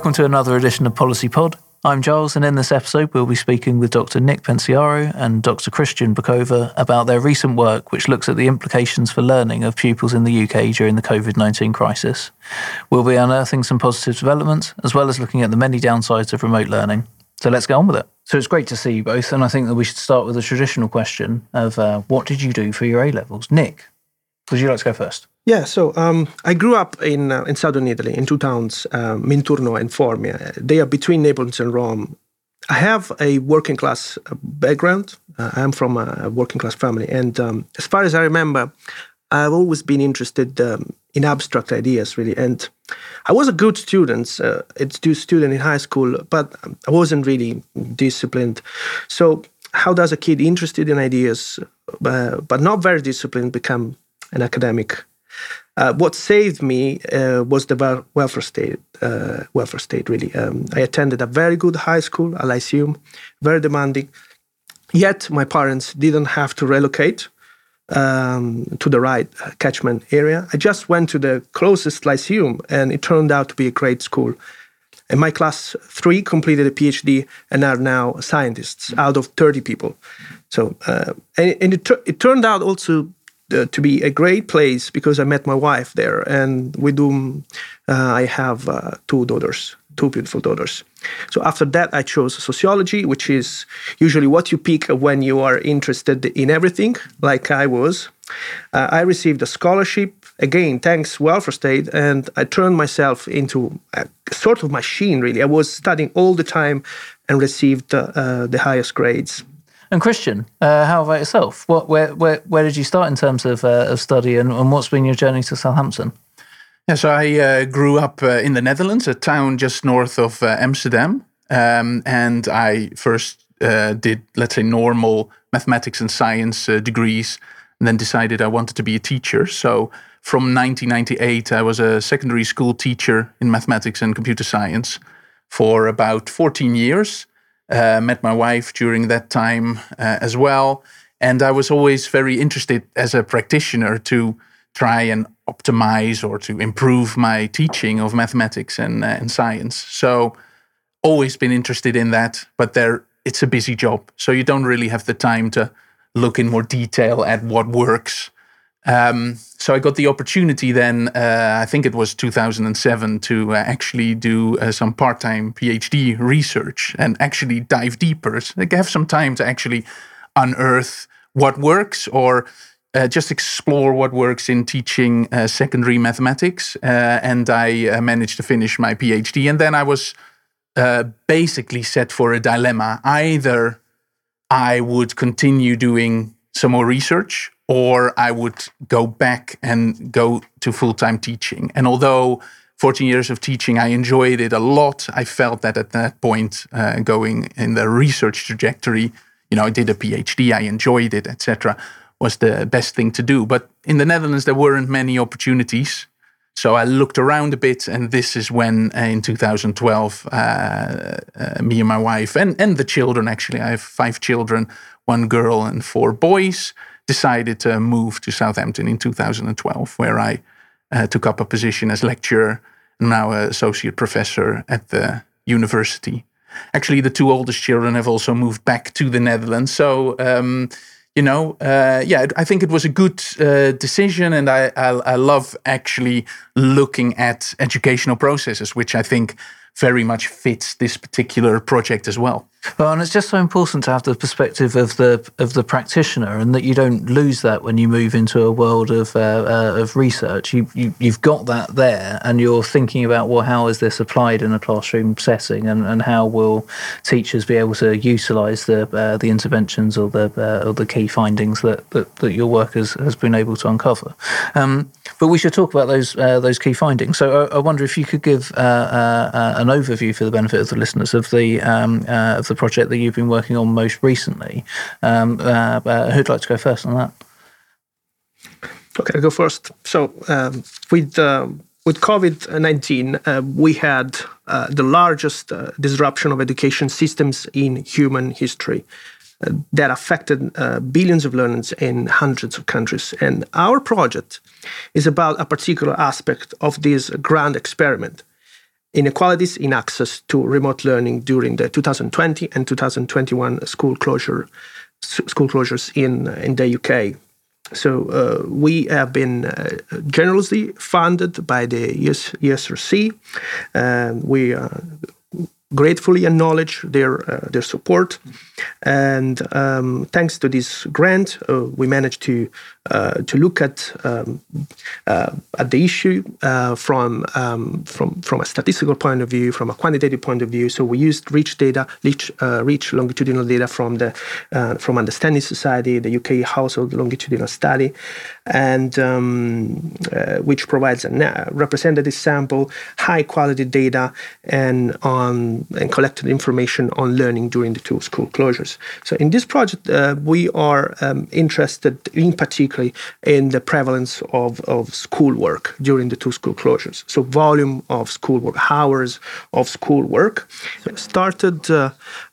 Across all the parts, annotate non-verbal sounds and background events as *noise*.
Welcome to another edition of Policy Pod. I'm Giles, and in this episode, we'll be speaking with Dr. Nick Pensiero and Dr. Christian Bokhove about their recent work, which looks at the implications for learning of pupils in the UK during the COVID 19 crisis. We'll be unearthing some positive developments, as well as looking at the many downsides of remote learning. So let's get on with it. So it's great to see you both, and I think that we should start with a traditional question of uh, what did you do for your A levels? Nick, would you like to go first? Yeah, so um, I grew up in uh, in southern Italy, in two towns, uh, Minturno and Formia. They are between Naples and Rome. I have a working class uh, background. Uh, I'm from a working class family, and um, as far as I remember, I've always been interested um, in abstract ideas, really. And I was a good student, uh, a student in high school, but I wasn't really disciplined. So, how does a kid interested in ideas, uh, but not very disciplined, become an academic? Uh, what saved me uh, was the welfare state. Uh, welfare state, really. Um, I attended a very good high school, a lyceum, very demanding. Yet my parents didn't have to relocate um, to the right catchment area. I just went to the closest lyceum, and it turned out to be a great school. And my class three completed a PhD and are now scientists out of 30 people. So, uh, and, and it, it turned out also uh, to be a great place because I met my wife there, and with whom uh, I have uh, two daughters, two beautiful daughters. So after that, I chose sociology, which is usually what you pick when you are interested in everything, like I was. Uh, I received a scholarship again, thanks welfare state, and I turned myself into a sort of machine. Really, I was studying all the time and received uh, the highest grades. And Christian, uh, how about yourself? What, where, where, where did you start in terms of, uh, of study, and, and what's been your journey to Southampton? Yeah, so I uh, grew up uh, in the Netherlands, a town just north of uh, Amsterdam, um, and I first uh, did, let's say, normal mathematics and science degrees, and then decided I wanted to be a teacher. So from 1998, I was a secondary school teacher in mathematics and computer science for about 14 years. Uh, met my wife during that time uh, as well. And I was always very interested as a practitioner to try and optimize or to improve my teaching of mathematics and, uh, and science. So, always been interested in that, but there it's a busy job. So, you don't really have the time to look in more detail at what works um, so I got the opportunity then, uh, I think it was 2007, to uh, actually do uh, some part time PhD research and actually dive deeper. So have some time to actually unearth what works or uh, just explore what works in teaching uh, secondary mathematics. Uh, and I managed to finish my PhD. And then I was basically set for a dilemma. Either I would continue doing some more research or I would go back and go to full time teaching. And although 14 years of teaching, I enjoyed it a lot. I felt that at that point, uh, going in the research trajectory, you know, I did a PhD, I enjoyed it, etc., was the best thing to do. But in the Netherlands, there weren't many opportunities. So I looked around a bit, and this is when, uh, in 2012, uh, uh, me and my wife and, and the children actually, I have five children, one girl and four boys decided to move to Southampton in 2012, where I uh, took up a position as lecturer, now associate professor at the university. Actually, the two oldest children have also moved back to the Netherlands. So, um, you know, uh, yeah, I think it was a good uh, decision, and I, I, I love actually looking at educational processes, which I think very much fits this particular project as well. Well, and it's just so important to have the perspective of the of the practitioner, and that you don't lose that when you move into a world of uh, uh, of research. You, you you've got that there, and you're thinking about well, how is this applied in a classroom setting, and, and how will teachers be able to utilise the uh, the interventions or the uh, or the key findings that, that, that your work has, has been able to uncover. Um, but we should talk about those uh, those key findings. So I, I, wonder if you could give uh, an overview for the benefit of the listeners of the um, of the project that you've been working on most recently. Um, uh, uh, who'd like to go first on that? Okay, I'll go first. So um, with um, with COVID nineteen, uh, we had uh, the largest uh, disruption of education systems in human history. Uh, that affected billions of learners in hundreds of countries. And our project is about a particular aspect of this grand experiment inequalities in access to remote learning during the 2020 and 2021 school closure school closures in in the UK. So uh, we have been uh, generously funded by the ES, ESRC. Um, we uh, gratefully acknowledge their uh, their support, and um, thanks to this grant, uh, we managed to uh, to look at um, uh, at the issue uh, from um, from from a statistical point of view, from a quantitative point of view. So we used rich data, rich uh, rich longitudinal data from the from Understanding Society, the UK Household Longitudinal Study, and um, which provides a representative sample, high quality data, and on and collected information on learning during the two school closures. So in this project, uh, we are um, interested in particularly in the prevalence of, of schoolwork during the two school closures. So volume of schoolwork, hours of schoolwork. started uh,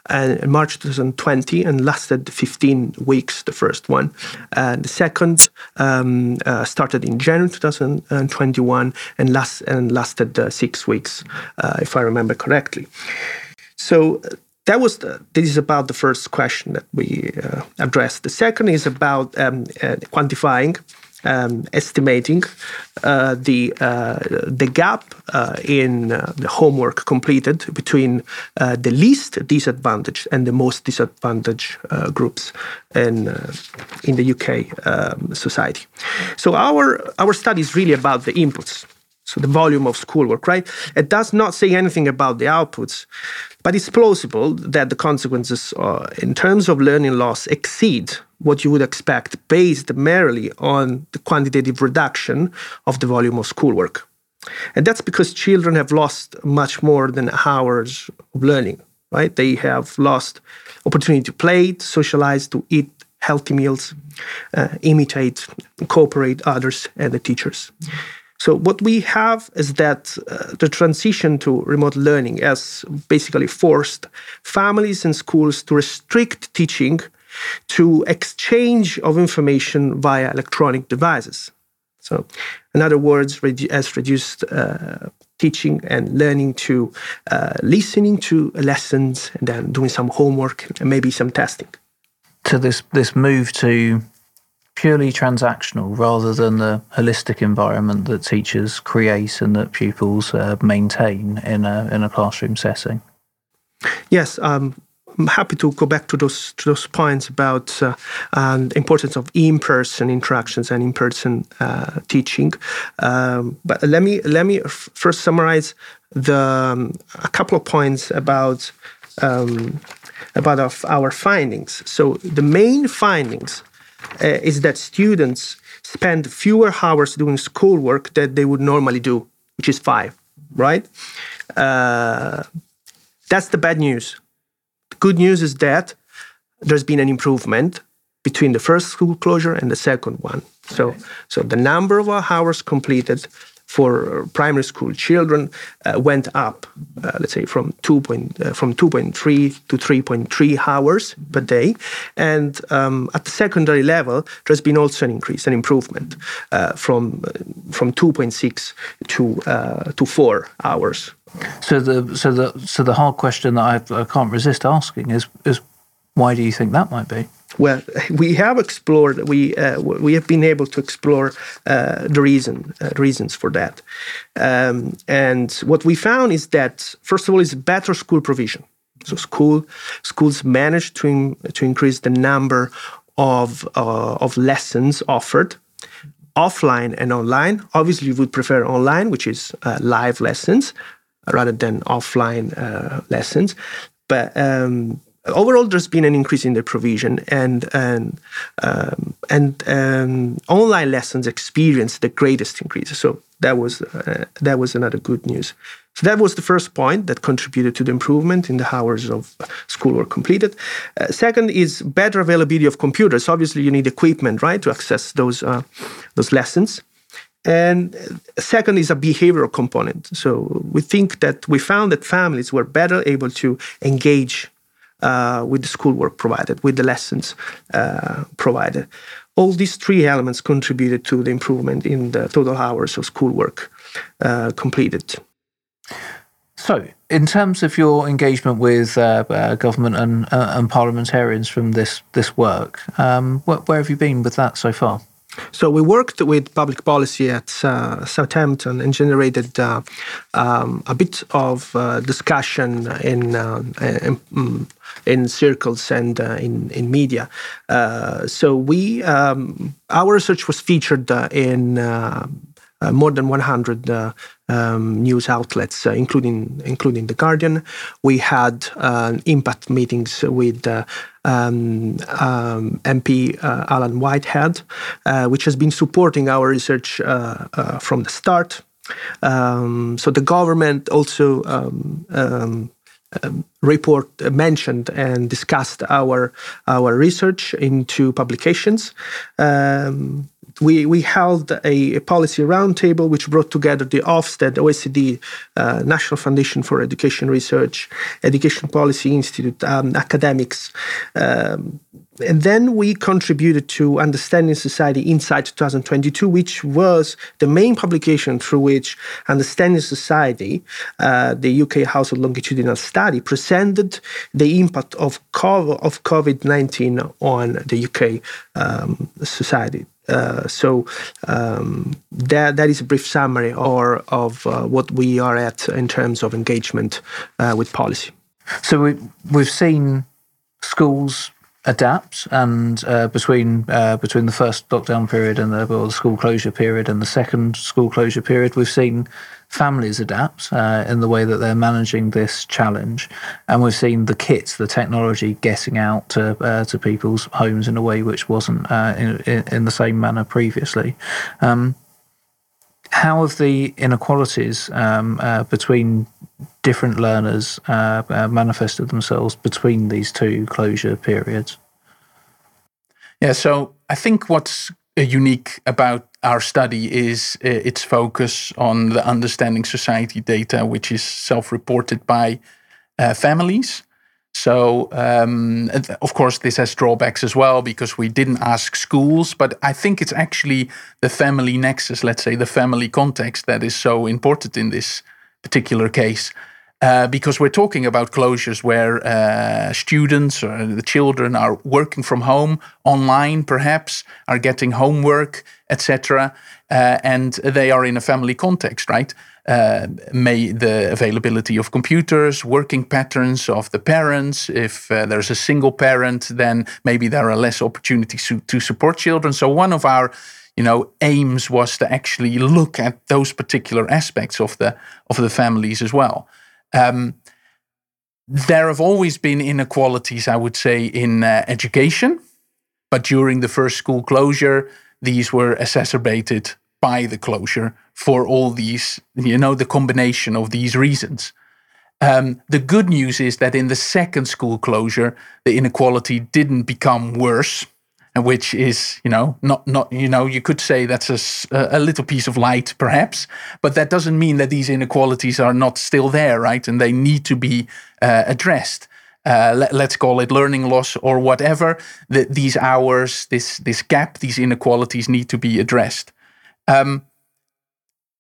uh, in March 2020 and lasted 15 weeks, the first one. Uh, the second um, uh, started in January 2021 and, last, and lasted uh, six weeks, uh, if I remember correctly. So that was the, this is about the first question that we uh, addressed. The second is about um, uh, quantifying um, estimating uh, the uh, the gap uh, in uh, the homework completed between the least disadvantaged and the most disadvantaged groups in in the UK um, society. So our our study is really about the inputs. So the volume of schoolwork, right? It does not say anything about the outputs, but it's plausible that the consequences in terms of learning loss exceed what you would expect based merely on the quantitative reduction of the volume of schoolwork. And that's because children have lost much more than hours of learning, right? They have lost opportunity to play, to socialize, to eat healthy meals, uh, imitate, cooperate others and the teachers. So what we have is that uh, the transition to remote learning has basically forced families and schools to restrict teaching to exchange of information via electronic devices. So, in other words, has reduced uh, teaching and learning to uh, listening to lessons and then doing some homework and maybe some testing. To this this move to purely transactional rather than the holistic environment that teachers create and that pupils uh, maintain in a in a classroom setting. Yes, um, I'm happy to go back to those to those points about uh, um, the importance of in-person interactions and in-person uh, teaching. Um, but let me let me f- first summarize the um, a couple of points about um, about our, our, findings. So the main findings uh, is that students spend fewer hours doing schoolwork that they would normally do, which is five. Right. Uh, that's the bad news good news is that there's been an improvement between the first school closure and the second one. So, okay. so the number of hours completed for primary school children uh, went up, uh, let's say from two point uh, from 2.3 to 3.3 hours per day, and um, at the secondary level, there's been also an increase, an improvement uh, from uh, from 2.6 to uh, to four hours so the so the so the hard question that I, I can't resist asking is is why do you think that might be? Well, we have explored. We uh, we have been able to explore uh, the reason uh, reasons for that, um, and what we found is that first of all is better school provision. So school schools managed to in, to increase the number of uh, of lessons offered offline and online. Obviously, we would prefer online, which is uh, live lessons, rather than offline uh, lessons. But um, overall, there's been an increase in the provision, and and um, and um, online lessons experienced the greatest increase. So that was uh, that was another good news. So that was the first point that contributed to the improvement in the hours of schoolwork completed. Uh, second is better availability of computers. Obviously, you need equipment, right, to access those uh, those lessons. And second is a behavioral component. So we think that we found that families were better able to engage uh, with the schoolwork provided, with the lessons uh, provided. All these three elements contributed to the improvement in the total hours of schoolwork uh, completed. So, in terms of your engagement with uh, uh, government and, uh, and parliamentarians from this this work, um, wh- where have you been with that so far? So we worked with public policy at uh, Southampton and generated uh, um, a bit of uh, discussion in uh, in, in, circles and uh, in in media. Uh, so we um, our research was featured in. more than 100 um, news outlets, uh, including including the Guardian. We had uh, impact meetings with uh, um, um, MP uh, Alan Whitehead, uh, which has been supporting our research uh, from the start. Um, so the government also. Um, um, report mentioned and discussed our our research into publications. Um, we, we held a, a policy roundtable which brought together the Ofsted, OECD, uh, National Foundation for Education Research, Education Policy Institute, um, academics. Um, and then we contributed to Understanding Society Insights 2022, which was the main publication through which Understanding Society, uh, the UK Household Longitudinal Study, presented the impact of COVID 19 on the UK um, society. Uh, so um, that that is a brief summary or of uh, what we are at in terms of engagement uh, with policy. So we we've seen schools adapt, and uh, between uh, between the first lockdown period and the, well, the school closure period and the second school closure period, we've seen families adapt uh, in the way that they're managing this challenge. And we've seen the kits, the technology getting out to, uh, to people's homes in a way which wasn't uh, in, in, the same manner previously. Um, how have the inequalities um, uh, between different learners uh, uh, manifested themselves between these two closure periods? Yeah, so I think what's unique about our study is uh, its focus on the understanding society data, which is self-reported by uh, families. So, um, of course, this has drawbacks as well because we didn't ask schools, but I think it's actually the family nexus, let's say the family context, that is so important in this particular case. Uh, because we're talking about closures where uh, students or the children are working from home online perhaps are getting homework etc uh, and they are in a family context right? Uh, may the availability of computers working patterns of the parents if uh, there's a single parent then maybe there are less opportunities to, to support children. So one of our you know aims was to actually look at those particular aspects of the of the families as well um, there have always been inequalities, I would say, in uh, education, but during the first school closure, these were exacerbated by the closure for all these, you know, the combination of these reasons. Um, the good news is that in the second school closure, the inequality didn't become worse which is you know not not you know you could say that's a, a little piece of light perhaps but that doesn't mean that these inequalities are not still there right? And they need to be uh, addressed. Uh, let, us call it learning loss or whatever. The, these hours this this gap these inequalities need to be addressed. Um,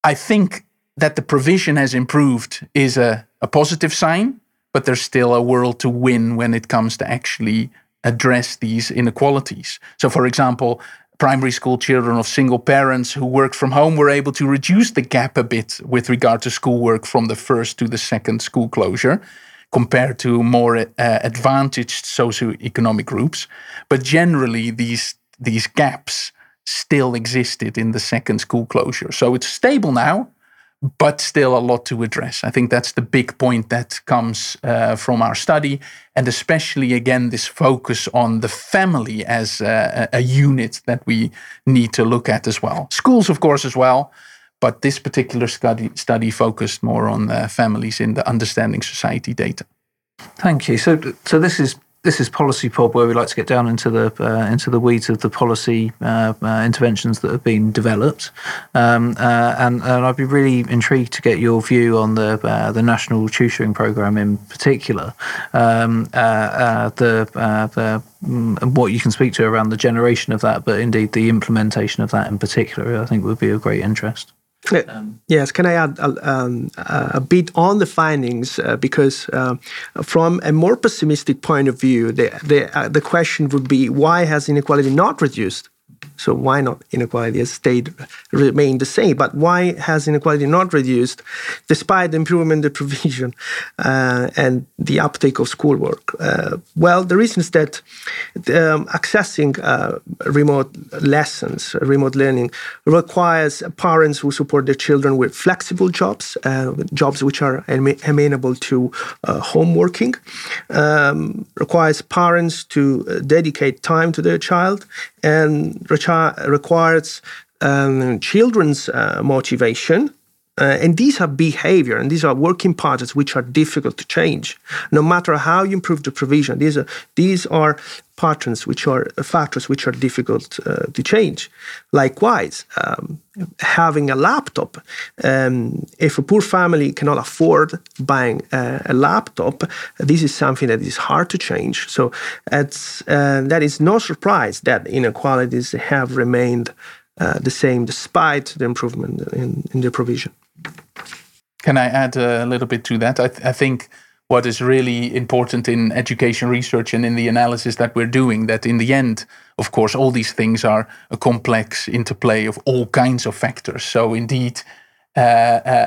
i think that the provision has improved is a, a positive sign but there's still a world to win when it comes to actually address these inequalities. So, for example, primary school children of single parents who worked from home were able to reduce the gap a bit with regard to schoolwork from the first to the second school closure compared to more uh, advantaged socioeconomic groups. But generally, these, these gaps still existed in the second school closure. So it's stable now, but still a lot to address. I think that's the big point that comes uh, from our study, and especially again this focus on the family as a, a, unit that we need to look at as well. Schools, of course, as well, but this particular study study focused more on uh, families in the understanding society data. Thank you. So, so this is this is Policy Pod, where we like to get down into the uh, into the weeds of the policy uh, uh, interventions that have been developed, um, uh, and, and, I'd be really intrigued to get your view on the uh, the national tutoring program in particular, um, uh, the, the mm, what you can speak to around the generation of that, but indeed the implementation of that in particular, I think would be of great interest. Um, yes, can I add a, um, a, bit on the findings? Uh, because uh, from a more pessimistic point of view, the the, uh, the question would be why has inequality not reduced? So why not inequality has stayed remained the same? But why has inequality not reduced, despite the improvement the *laughs* provision uh, and the uptake of schoolwork? Uh, well, the reason is that um, accessing uh, remote lessons, remote learning, requires parents who support their children with flexible jobs, uh, jobs which are amenable to uh, home working, um, requires parents to uh, dedicate time to their child and requires um, children's uh, motivation. Uh, and these are behavior and these are working patterns which are difficult to change. No matter how you improve the provision, these are, these are patterns which are factors which are difficult uh, to change. Likewise, um, having a laptop, um, if a poor family cannot afford buying a, a, laptop, this is something that is hard to change. So it's, uh, that is no surprise that inequalities have remained uh, the same despite the improvement in, in the provision. Can I add a little bit to that? I, th- I think what is really important in education research and in the analysis that we're doing that in the end of course all these things are a complex interplay of all kinds of factors. So indeed uh,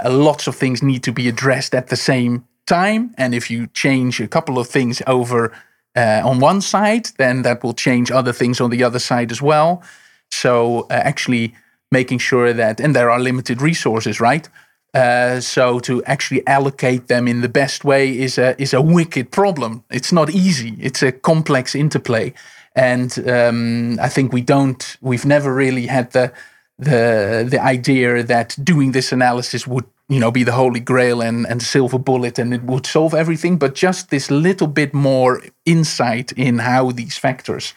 uh, lots of things need to be addressed at the same time. And if you change a couple of things over uh, on one side then that will change other things on the other side as well. So uh, actually making sure that and there are limited resources right uh, so to actually allocate them in the best way is a is a wicked problem. It's not easy. It's a complex interplay, and um, I think we don't. We've never really had the the the idea that doing this analysis would you know be the holy grail and and silver bullet and it would solve everything. But just this little bit more insight in how these factors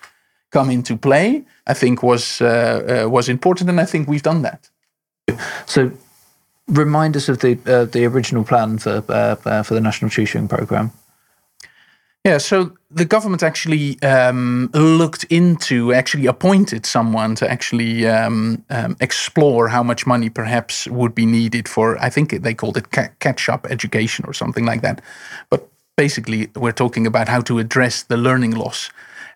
come into play, I think was uh, uh, was important, and I think we've done that. So remind us of the uh, the original plan for uh, uh, for the national tutoring program. Yeah, so the government actually um, looked into, actually appointed someone to actually um, um, explore how much money perhaps would be needed for, I think they called it ca- catch up education or something like that. But basically, we're talking about how to address the learning loss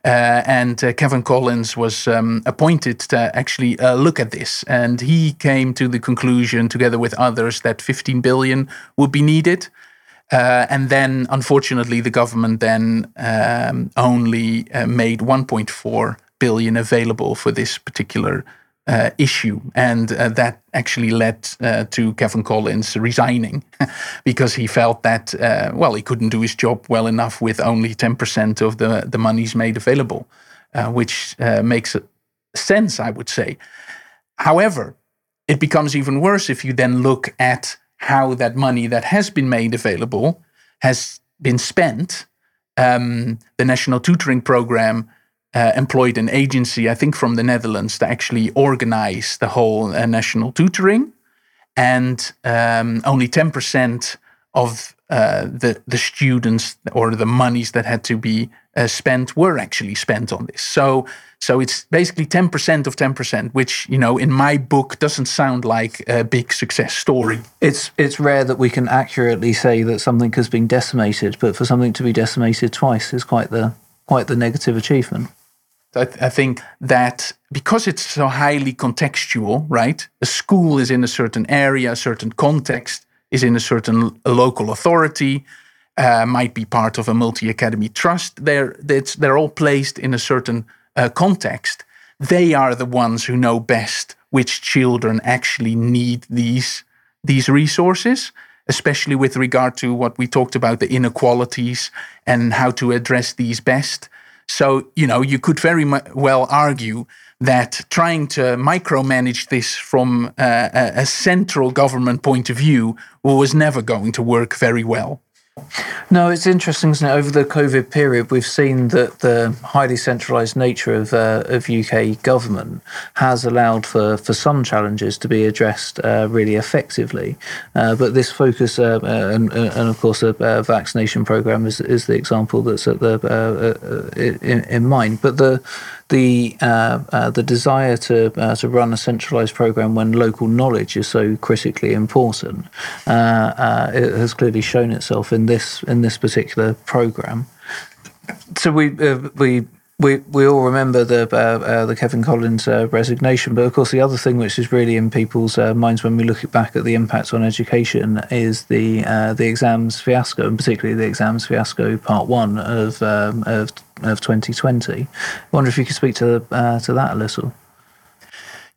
and uh, Kevan Collins was um, appointed to actually uh, look at this. And he came to the conclusion, together with others, that 15 billion would be needed. Uh, and then, unfortunately, the government then um, only uh, made 1.4 billion available for this particular uh, issue, and uh, that actually led uh, to Kevan Collins resigning *laughs* because he felt that uh, well he couldn't do his job well enough with only ten percent of the the monies made available, uh, which uh, makes sense, I would say. However, it becomes even worse if you then look at how that money that has been made available has been spent. Um, the national tutoring program uh, employed an agency, I think from the Netherlands, to actually organize the whole uh, national tutoring. And um, only 10% of uh, the, the students or the monies that had to be uh, spent were actually spent on this. So, so it's basically 10% of 10%, which, you know, in my book doesn't sound like a big success story. It's, it's rare that we can accurately say that something has been decimated, but for something to be decimated twice is quite the, quite the negative achievement. I, th- I, think that because it's so highly contextual, right? A school is in a certain area, a certain context, is in a certain local authority, uh, might be part of a multi academy trust. They're, they're all placed in a certain uh, context. They are the ones who know best which children actually need these, these resources especially with regard to what we talked about the inequalities and how to address these best. So, you know, you could very well argue that trying to micromanage this from a, a central government point of view was never going to work very well. No, it's interesting, isn't it? Over the COVID period, we've seen that the highly centralised nature of, uh, of UK government has allowed for, for some challenges to be addressed uh, really effectively. Uh, but this focus, uh, uh, and, uh, and, of course, a, a, vaccination programme is, is the example that's at the in, in mind. But the the uh, uh, the desire to uh, to run a centralized program when local knowledge is so critically important uh, uh, it has clearly shown itself in this in this particular program. So we we we we all remember the uh, uh, the Kevan Collins uh, resignation, but of course the other thing which is really in people's uh, minds when we look back at the impact on education is the uh, the exams fiasco, and particularly the exams fiasco part one of um, of of 2020. I wonder if you could speak to uh, to that a little.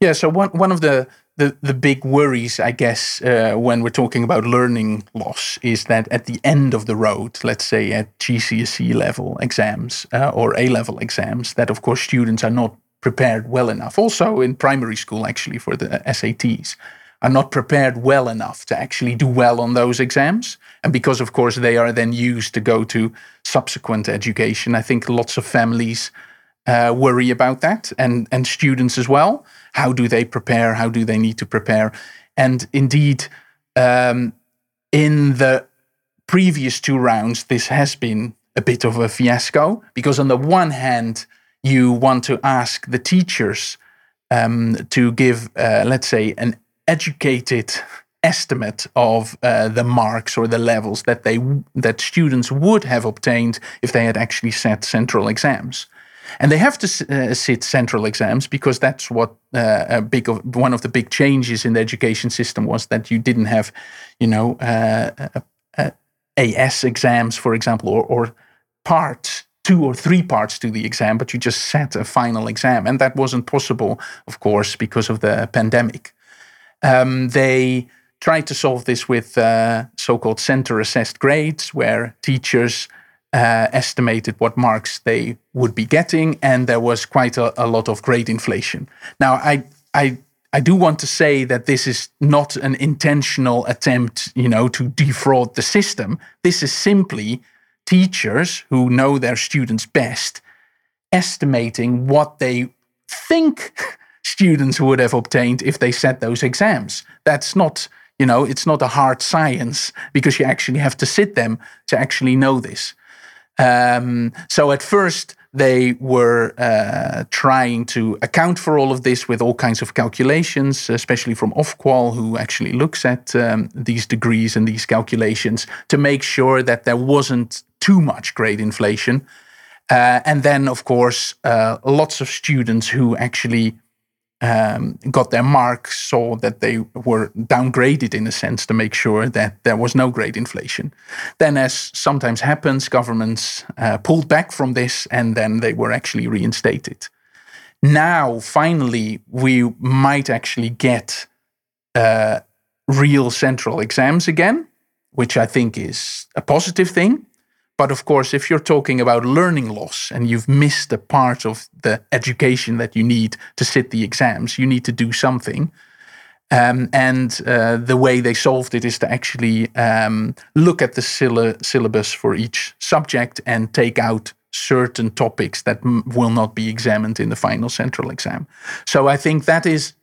Yeah, so one one of the the, the big worries, I guess, uh, when we're talking about learning loss is that at the end of the road, let's say at GCSE level exams uh, or A level exams, that of course students are not prepared well enough. Also in primary school, actually, for the SATs, are not prepared well enough to actually do well on those exams. And because, of course, they are then used to go to subsequent education, I think lots of families uh, worry about that and, and students as well. How do they prepare? How do they need to prepare? And indeed, um, in the previous two rounds, this has been a bit of a fiasco because, on the one hand, you want to ask the teachers um, to give, uh, let's say, an educated estimate of uh, the marks or the levels that they that students would have obtained if they had actually set central exams and they have to uh, sit central exams because that's what uh, a big of, one of the big changes in the education system was that you didn't have, you know, uh, AS exams, for example, or, or parts two or three parts to the exam, but you just set a final exam. And that wasn't possible, of course, because of the pandemic. Um, they tried to solve this with uh, so called center assessed grades, where teachers uh, estimated what marks they would be getting, and there was quite a, a lot of grade inflation. Now, I, I, I do want to say that this is not an intentional attempt, you know, to defraud the system. This is simply teachers who know their students best estimating what they think *laughs* students would have obtained if they set those exams. That's not, you know, it's not a hard science because you actually have to sit them to actually know this. Um, so at first, they were uh, trying to account for all of this with all kinds of calculations, especially from Ofqual, who actually looks at um, these degrees and these calculations to make sure that there wasn't too much grade inflation. Uh, and then, of course, uh, lots of students who actually um, got their marks saw that they were downgraded in a sense to make sure that there was no grade inflation. Then, as sometimes happens, governments uh, pulled back from this and then they were actually reinstated. Now, finally, we might actually get uh, real central exams again, which I think is a positive thing. But of course, if you're talking about learning loss and you've missed a part of the education that you need to sit the exams, you need to do something. Um, and uh, the way they solved it is to actually um, look at the syllabus for each subject and take out certain topics that will not be examined in the final central exam. So I think that is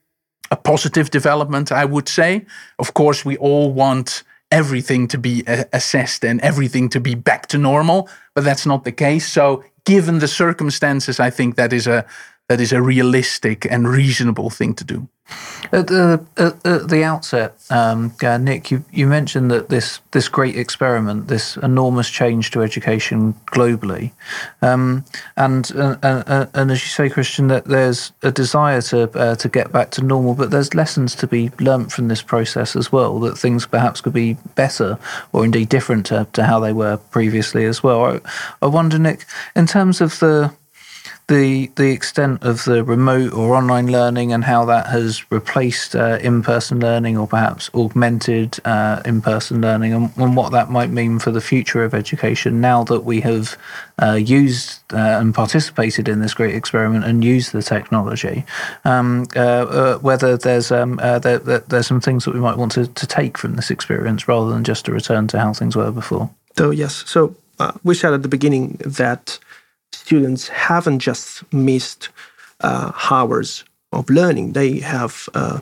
a positive development, I would say. Of course, we all want everything to be assessed and everything to be back to normal, but that's not the case. So, given the circumstances, I think that is a that is a realistic and reasonable thing to do. At the, at, at the outset, um, uh, Nick, you, you mentioned that this this great experiment, this enormous change to education globally, um, and, uh, uh, uh, and as you say, Christian, that there's a desire to uh, to get back to normal, but there's lessons to be learnt from this process as well. That things perhaps could be better or indeed different to, to how they were previously as well. I, I wonder, Nick, in terms of the the the extent of the remote or online learning and how that has replaced uh, in-person learning or perhaps augmented uh, in-person learning and, and, what that might mean for the future of education now that we have uh, used uh, and participated in this great experiment and used the technology. Um, uh, uh, whether there's um, there, there's some things that we might want to, to take from this experience rather than just a return to how things were before. So yes. So we said at the beginning that students haven't just missed uh, hours of learning, they have uh,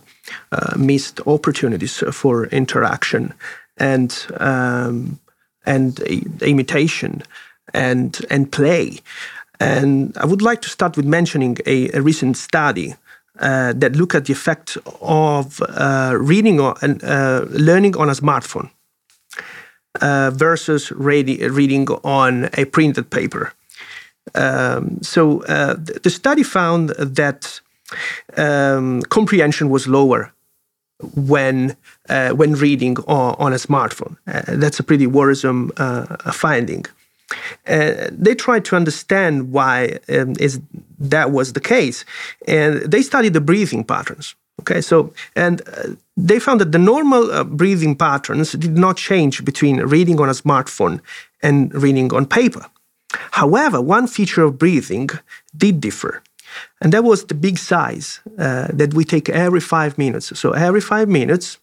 uh, missed opportunities for interaction and um, and imitation and and play. And I would like to start with mentioning a, a recent study uh, that looked at the effect of uh, reading or, and uh, learning on a smartphone uh, versus readi- reading on a printed paper. Um, so uh, the study found that um, comprehension was lower when uh, when reading on, on a smartphone. Uh, that's a pretty worrisome uh, finding. Uh, they tried to understand why um, is that was the case, and they studied the breathing patterns. Okay, so and uh, they found that the normal breathing patterns did not change between reading on a smartphone and reading on paper. However, one feature of breathing did differ. And that was the big sighs uh, that we take every five minutes. So every five minutes,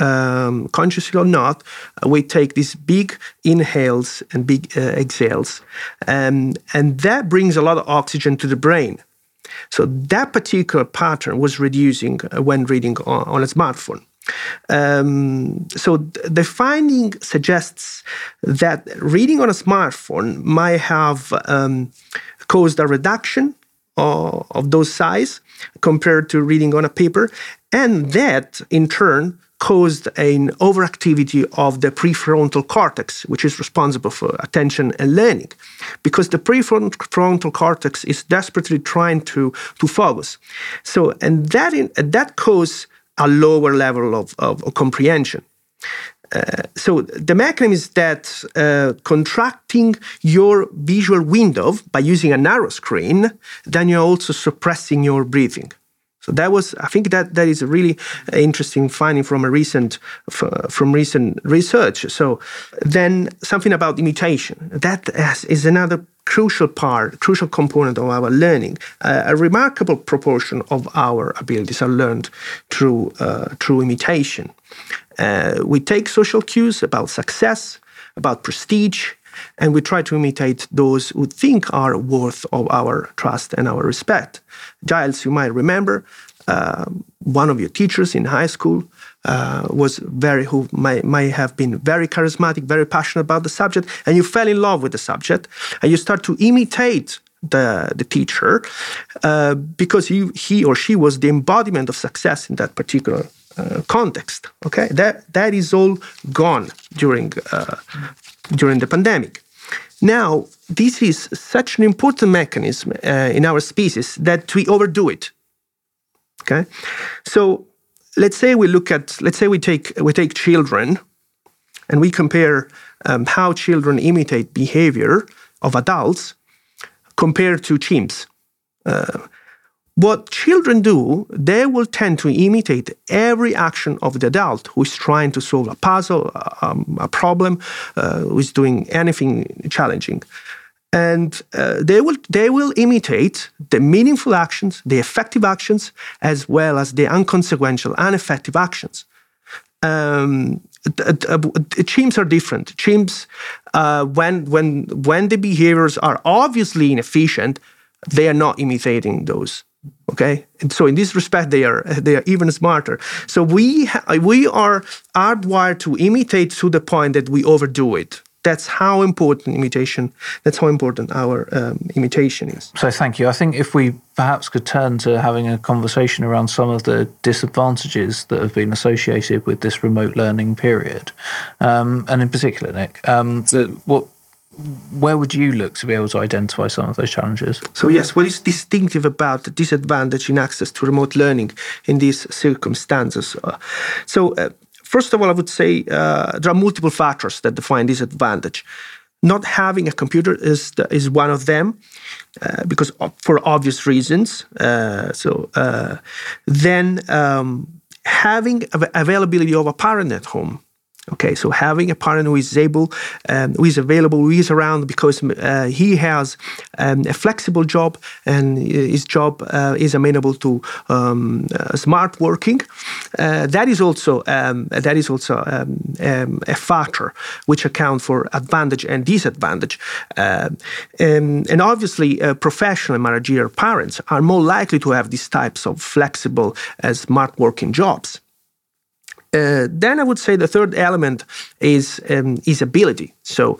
um, consciously or not, uh, we take these big inhales and big uh, exhales. Um, and that brings a lot of oxygen to the brain. So that particular pattern was reducing uh, when reading on, on a smartphone. Um, so the finding suggests that reading on a smartphone might have um, caused a reduction of, of those sighs compared to reading on a paper, and that in turn caused an overactivity of the prefrontal cortex, which is responsible for attention and learning, because the prefrontal cortex is desperately trying to, to focus. So, and that in, that causes a lower level of, of, of comprehension. Uh, so the mechanism is that uh, contracting your visual window by using a narrow screen, then you're also suppressing your breathing. So that was, I think that that is a really interesting finding from a recent from recent research. So then something about imitation that is another crucial part, crucial component of our learning. Uh, a remarkable proportion of our abilities are learned through uh, through imitation. Uh, we take social cues about success, about prestige, and we try to imitate those who think are worth of our trust and our respect. Giles, you might remember, uh, one of your teachers in high school uh, was very who may, may have been very charismatic, very passionate about the subject, and you fell in love with the subject, and you start to imitate the, the teacher uh, because he, he or she was the embodiment of success in that particular uh, context. Okay, that that is all gone during uh, during the pandemic. Now, this is such an important mechanism uh, in our species that we overdo it. Okay, so let's say we look at let's say we take we take children, and we compare um, how children imitate behavior of adults compared to chimps. Uh, what children do, they will tend to imitate every action of the adult who is trying to solve a puzzle, um, a problem, uh, who is doing anything challenging. And uh, they, will, they will imitate the meaningful actions, the effective actions, as well as the unconsequential, ineffective actions. Um, chimps are different. Chimps, uh, when, when, when the behaviors are obviously inefficient, they are not imitating those okay? And so in this respect they are they are even smarter. So we we are hardwired to imitate to the point that we overdo it. That's how important imitation that's how important our um, imitation is. So thank you. I think if we perhaps could turn to having a conversation around some of the disadvantages that have been associated with this remote learning period um, and in particular nick um, the, what where would you look to be able to identify some of those challenges? So, yes, what is distinctive about the disadvantage in access to remote learning in these circumstances? Uh, so, uh, first of all, I would say uh, there are multiple factors that define disadvantage. Not having a computer is the, is one of them, uh, because for obvious reasons. Uh, so, uh, then um, having availability of a parent at home Okay, so having a partner who is able, um, who is available, who is around because uh, he has um, a flexible job and his job uh, is amenable to um, uh, smart working. Uh, that is also um, that is also um, um, a factor which account for advantage and disadvantage. Uh, and obviously, uh, professional and managerial parents are more likely to have these types of flexible, smart working jobs. Uh, then I would say the third element is um, is ability. So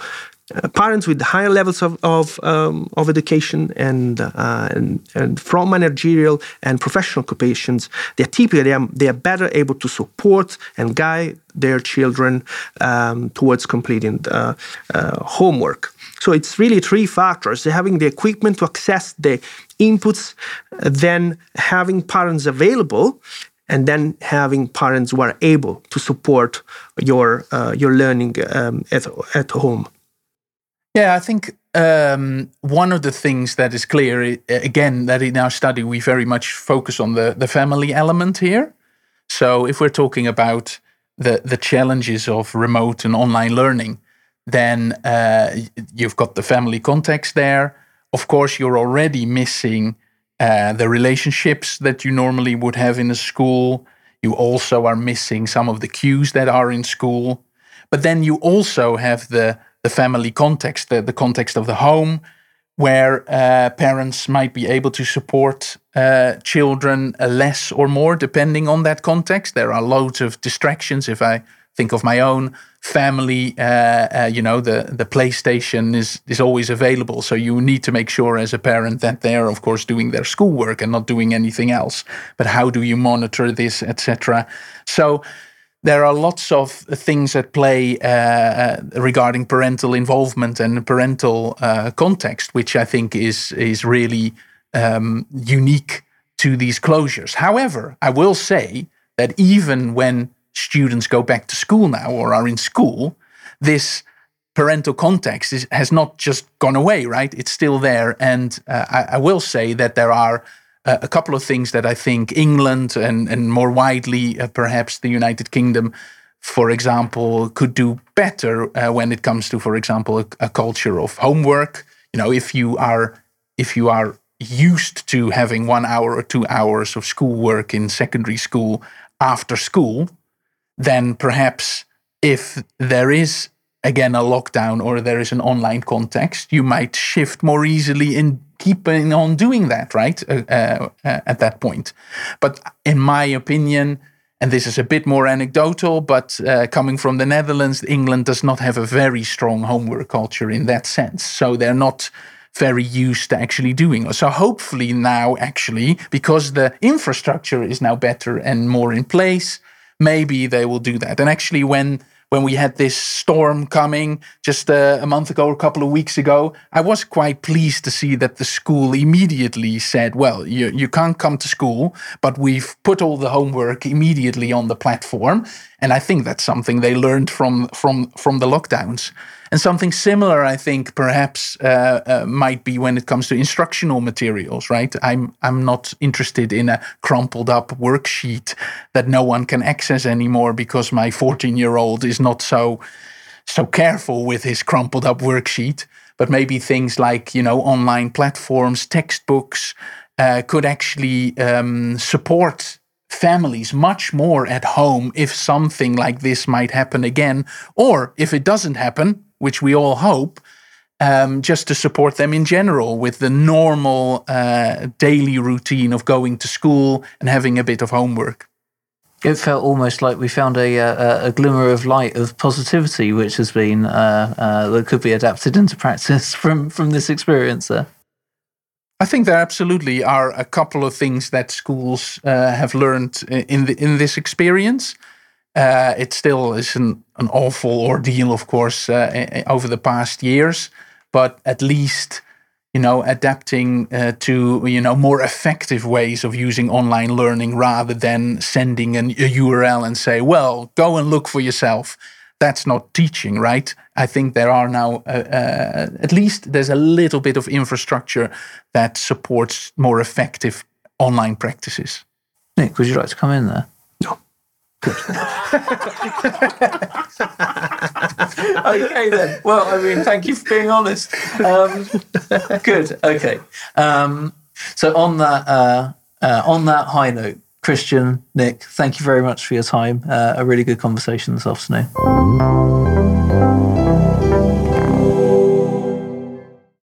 uh, parents with higher levels of of, um, of education and, uh, and, and from managerial and professional occupations, they are typically they are, they are better able to support and guide their children um, towards completing uh, homework. So it's really three factors: having the equipment to access the inputs, then having parents available, and then having parents who are able to support your uh, your learning um, at at home. Yeah, I think um, one of the things that is clear, again, that in our study we very much focus on the, the family element here. So if we're talking about the, the challenges of remote and online learning, then uh, you've got the family context there. Of course, you're already missing uh, the relationships that you normally would have in a school. You also are missing some of the cues that are in school. But then you also have the the family context, the, the context of the home, where uh, parents might be able to support uh, children uh, less or more depending on that context. There are loads of distractions. If I think of my own family, uh, uh, you know, the, the PlayStation is, is always available. So you need to make sure as a parent that they're, of course, doing their schoolwork and not doing anything else. But how do you monitor this, etc.? So there are lots of things at play uh, uh, regarding parental involvement and parental uh, context, which I think is is really um, unique to these closures. However, I will say that even when students go back to school now or are in school, this parental context is, has not just gone away, right? It's still there, and uh, I, I will say that there are uh, a couple of things that I think England and, and more widely, uh, perhaps the United Kingdom, for example, could do better uh, when it comes to, for example, a, a, culture of homework. You know, if you are if you are used to having one hour or two hours of schoolwork in secondary school after school, then perhaps if there is again a lockdown or there is an online context, you might shift more easily in keeping on doing that, right? Uh, uh, uh, at that point. But in my opinion, and this is a bit more anecdotal, but uh, coming from the Netherlands, England does not have a very strong homework culture in that sense. So they're not very used to actually doing. So hopefully now, actually, because the infrastructure is now better and more in place, maybe they will do that. And actually, when when we had this storm coming just uh, a month ago, a couple of weeks ago, I was quite pleased to see that the school immediately said, well, you, you can't come to school, but we've put all the homework immediately on the platform. And I think that's something they learned from, from, from the lockdowns. And something similar, I think, perhaps uh, uh, might be when it comes to instructional materials, right? I'm I'm not interested in a crumpled up worksheet that no one can access anymore because my 14 year old is not so so careful with his crumpled up worksheet. But maybe things like you know online platforms, textbooks uh, could actually um, support families much more at home if something like this might happen again, or if it doesn't happen, which we all hope, um, just to support them in general with the normal uh, daily routine of going to school and having a bit of homework. It felt almost like we found a, a, a glimmer of light of positivity, which has been uh, uh, that could be adapted into practice *laughs* from from this experience. There, I think there absolutely are a couple of things that schools uh, have learned in the, in this experience. Uh, it still is an, an awful ordeal, of course, uh, over the past years. But at least, you know, adapting uh, to you know more effective ways of using online learning rather than sending an, a URL and say, "Well, go and look for yourself." That's not teaching, right? I think there are now uh, uh, at least there's a little bit of infrastructure that supports more effective online practices. Nick, would you like to come in there? Good. okay then. Well, I mean, thank you for being honest. Um, good. Okay. Um, so on that uh, uh, on that high note, Christian, Nick, thank you very much for your time. Uh, a really good conversation this afternoon.